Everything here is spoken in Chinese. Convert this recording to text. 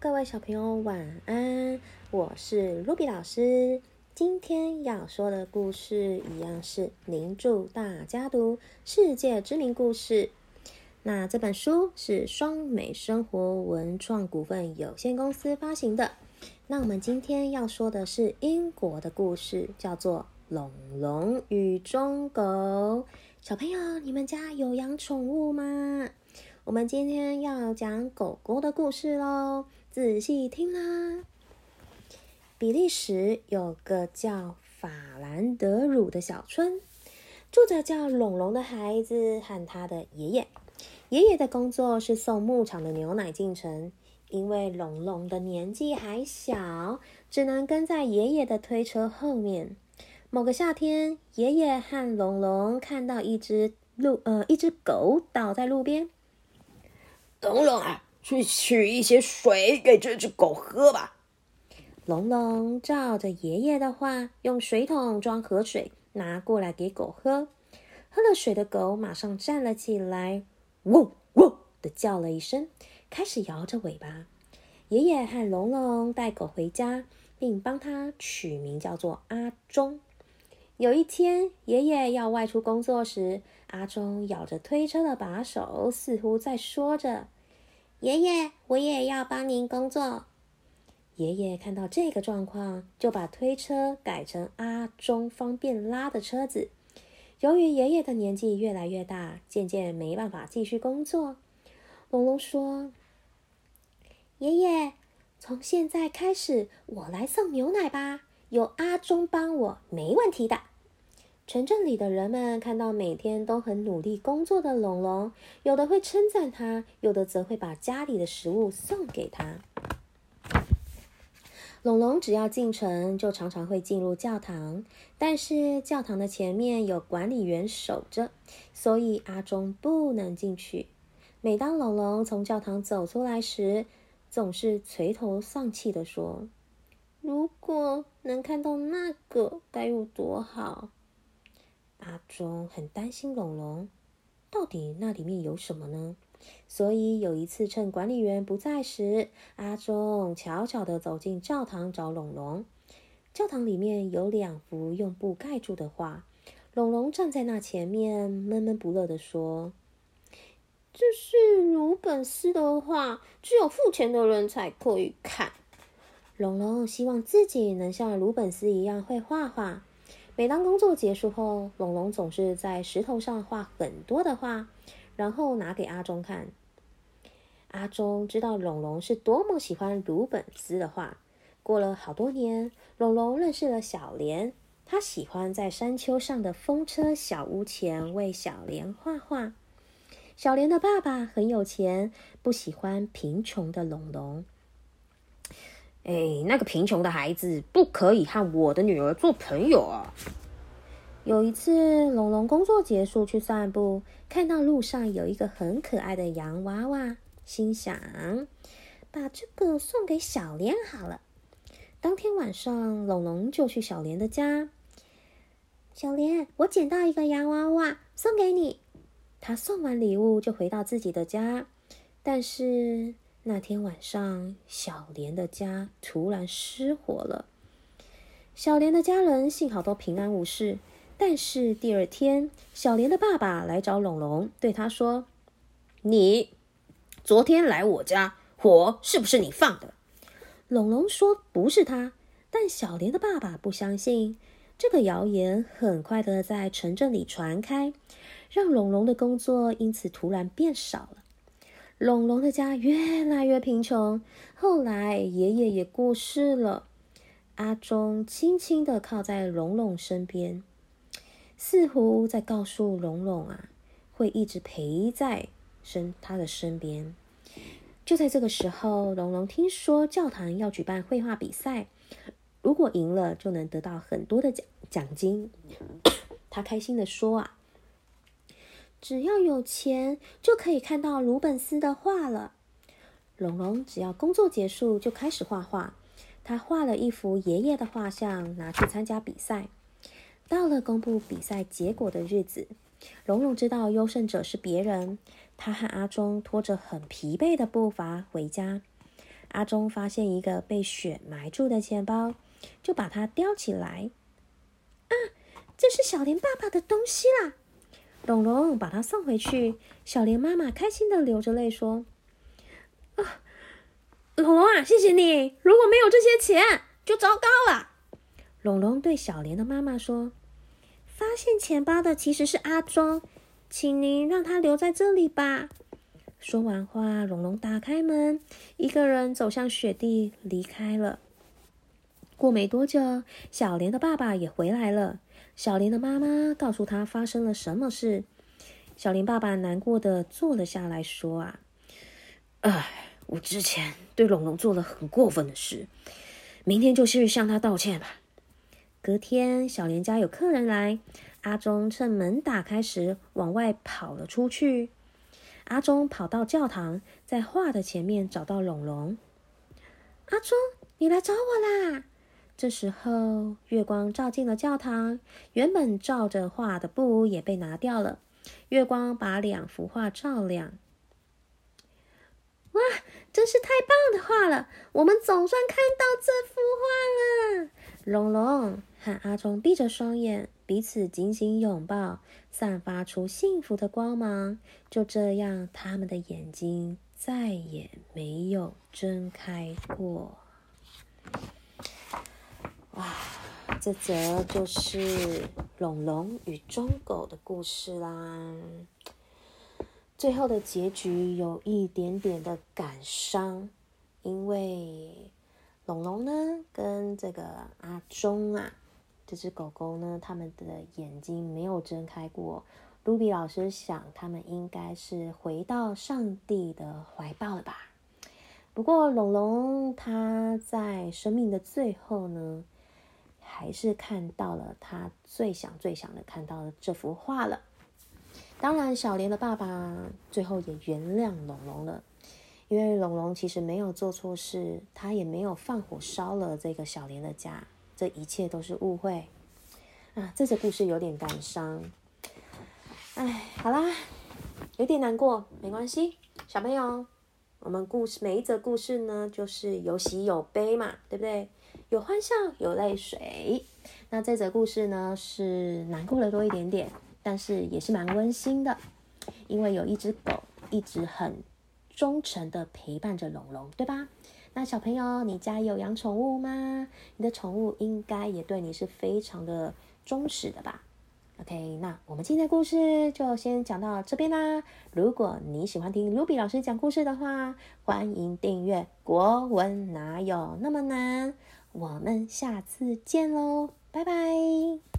各位小朋友晚安，我是露比老师。今天要说的故事一样是您祝大家读世界知名故事。那这本书是双美生活文创股份有限公司发行的。那我们今天要说的是英国的故事，叫做《龙龙与忠狗》。小朋友，你们家有养宠物吗？我们今天要讲狗狗的故事喽，仔细听啦。比利时有个叫法兰德鲁的小村，住着叫龙龙的孩子和他的爷爷。爷爷的工作是送牧场的牛奶进城，因为龙龙的年纪还小，只能跟在爷爷的推车后面。某个夏天，爷爷和龙龙看到一只路呃一只狗倒在路边。龙龙啊，去取一些水给这只狗喝吧。龙龙照着爷爷的话，用水桶装河水拿过来给狗喝。喝了水的狗马上站了起来，汪汪的叫了一声，开始摇着尾巴。爷爷和龙龙带狗回家，并帮它取名叫做阿忠。有一天，爷爷要外出工作时，阿忠咬着推车的把手，似乎在说着。爷爷，我也要帮您工作。爷爷看到这个状况，就把推车改成阿忠方便拉的车子。由于爷爷的年纪越来越大，渐渐没办法继续工作，龙龙说：“爷爷，从现在开始，我来送牛奶吧，有阿忠帮我，没问题的。”城镇里的人们看到每天都很努力工作的龙龙，有的会称赞他，有的则会把家里的食物送给他。龙龙只要进城，就常常会进入教堂，但是教堂的前面有管理员守着，所以阿忠不能进去。每当龙龙从教堂走出来时，总是垂头丧气地说：“如果能看到那个，该有多好！”阿忠很担心龙龙，到底那里面有什么呢？所以有一次趁管理员不在时，阿忠悄悄地走进教堂找龙龙。教堂里面有两幅用布盖住的画，龙龙站在那前面，闷闷不乐地说：“这是鲁本斯的画，只有付钱的人才可以看。”龙龙希望自己能像鲁本斯一样会画画。每当工作结束后，龙龙总是在石头上画很多的画，然后拿给阿忠看。阿忠知道龙龙是多么喜欢鲁本斯的画。过了好多年，龙龙认识了小莲，他喜欢在山丘上的风车小屋前为小莲画画。小莲的爸爸很有钱，不喜欢贫穷的龙龙。哎，那个贫穷的孩子不可以和我的女儿做朋友啊！有一次，龙龙工作结束去散步，看到路上有一个很可爱的洋娃娃，心想把这个送给小莲好了。当天晚上，龙龙就去小莲的家。小莲，我捡到一个洋娃娃，送给你。他送完礼物就回到自己的家，但是。那天晚上，小莲的家突然失火了。小莲的家人幸好都平安无事，但是第二天，小莲的爸爸来找龙龙，对他说：“你昨天来我家，火是不是你放的？”龙龙说：“不是他。”但小莲的爸爸不相信。这个谣言很快的在城镇里传开，让龙龙的工作因此突然变少了。龙龙的家越来越贫穷，后来爷爷也过世了。阿忠轻轻的靠在龙龙身边，似乎在告诉龙龙啊，会一直陪在身他的身边。就在这个时候，龙龙听说教堂要举办绘画比赛，如果赢了就能得到很多的奖奖金。他开心的说啊。只要有钱，就可以看到鲁本斯的画了。龙龙只要工作结束，就开始画画。他画了一幅爷爷的画像，拿去参加比赛。到了公布比赛结果的日子，龙龙知道优胜者是别人。他和阿忠拖着很疲惫的步伐回家。阿忠发现一个被雪埋住的钱包，就把它叼起来。啊，这是小林爸爸的东西啦！龙龙把它送回去，小莲妈妈开心的流着泪说：“啊，龙龙啊，谢谢你！如果没有这些钱，就糟糕了。”龙龙对小莲的妈妈说：“发现钱包的其实是阿忠，请您让他留在这里吧。”说完话，龙龙打开门，一个人走向雪地离开了。过没多久，小莲的爸爸也回来了。小莲的妈妈告诉他发生了什么事。小莲爸爸难过的坐了下来，说：“啊，哎，我之前对龙龙做了很过分的事，明天就去向他道歉吧。”隔天，小莲家有客人来，阿忠趁门打开时往外跑了出去。阿忠跑到教堂，在画的前面找到龙龙。阿忠，你来找我啦！这时候，月光照进了教堂，原本照着画的布也被拿掉了。月光把两幅画照亮。哇，真是太棒的画了！我们总算看到这幅画了。龙龙和阿忠闭着双眼，彼此紧紧拥抱，散发出幸福的光芒。就这样，他们的眼睛再也没有睁开过。哇，这则就是龙龙与忠狗的故事啦。最后的结局有一点点的感伤，因为龙龙呢跟这个阿忠啊这只狗狗呢，他们的眼睛没有睁开过。卢比老师想，他们应该是回到上帝的怀抱了吧。不过龙龙他在生命的最后呢。还是看到了他最想、最想的看到的这幅画了。当然，小莲的爸爸最后也原谅龙龙了，因为龙龙其实没有做错事，他也没有放火烧了这个小莲的家，这一切都是误会啊！这个故事有点感伤，哎，好啦，有点难过，没关系，小朋友，我们故事每一则故事呢，就是有喜有悲嘛，对不对？有欢笑，有泪水。那这则故事呢，是难过的多一点点，但是也是蛮温馨的，因为有一只狗一直很忠诚的陪伴着龙龙，对吧？那小朋友，你家有养宠物吗？你的宠物应该也对你是非常的忠实的吧？OK，那我们今天的故事就先讲到这边啦。如果你喜欢听卢比老师讲故事的话，欢迎订阅《国文哪有那么难》。我们下次见喽，拜拜。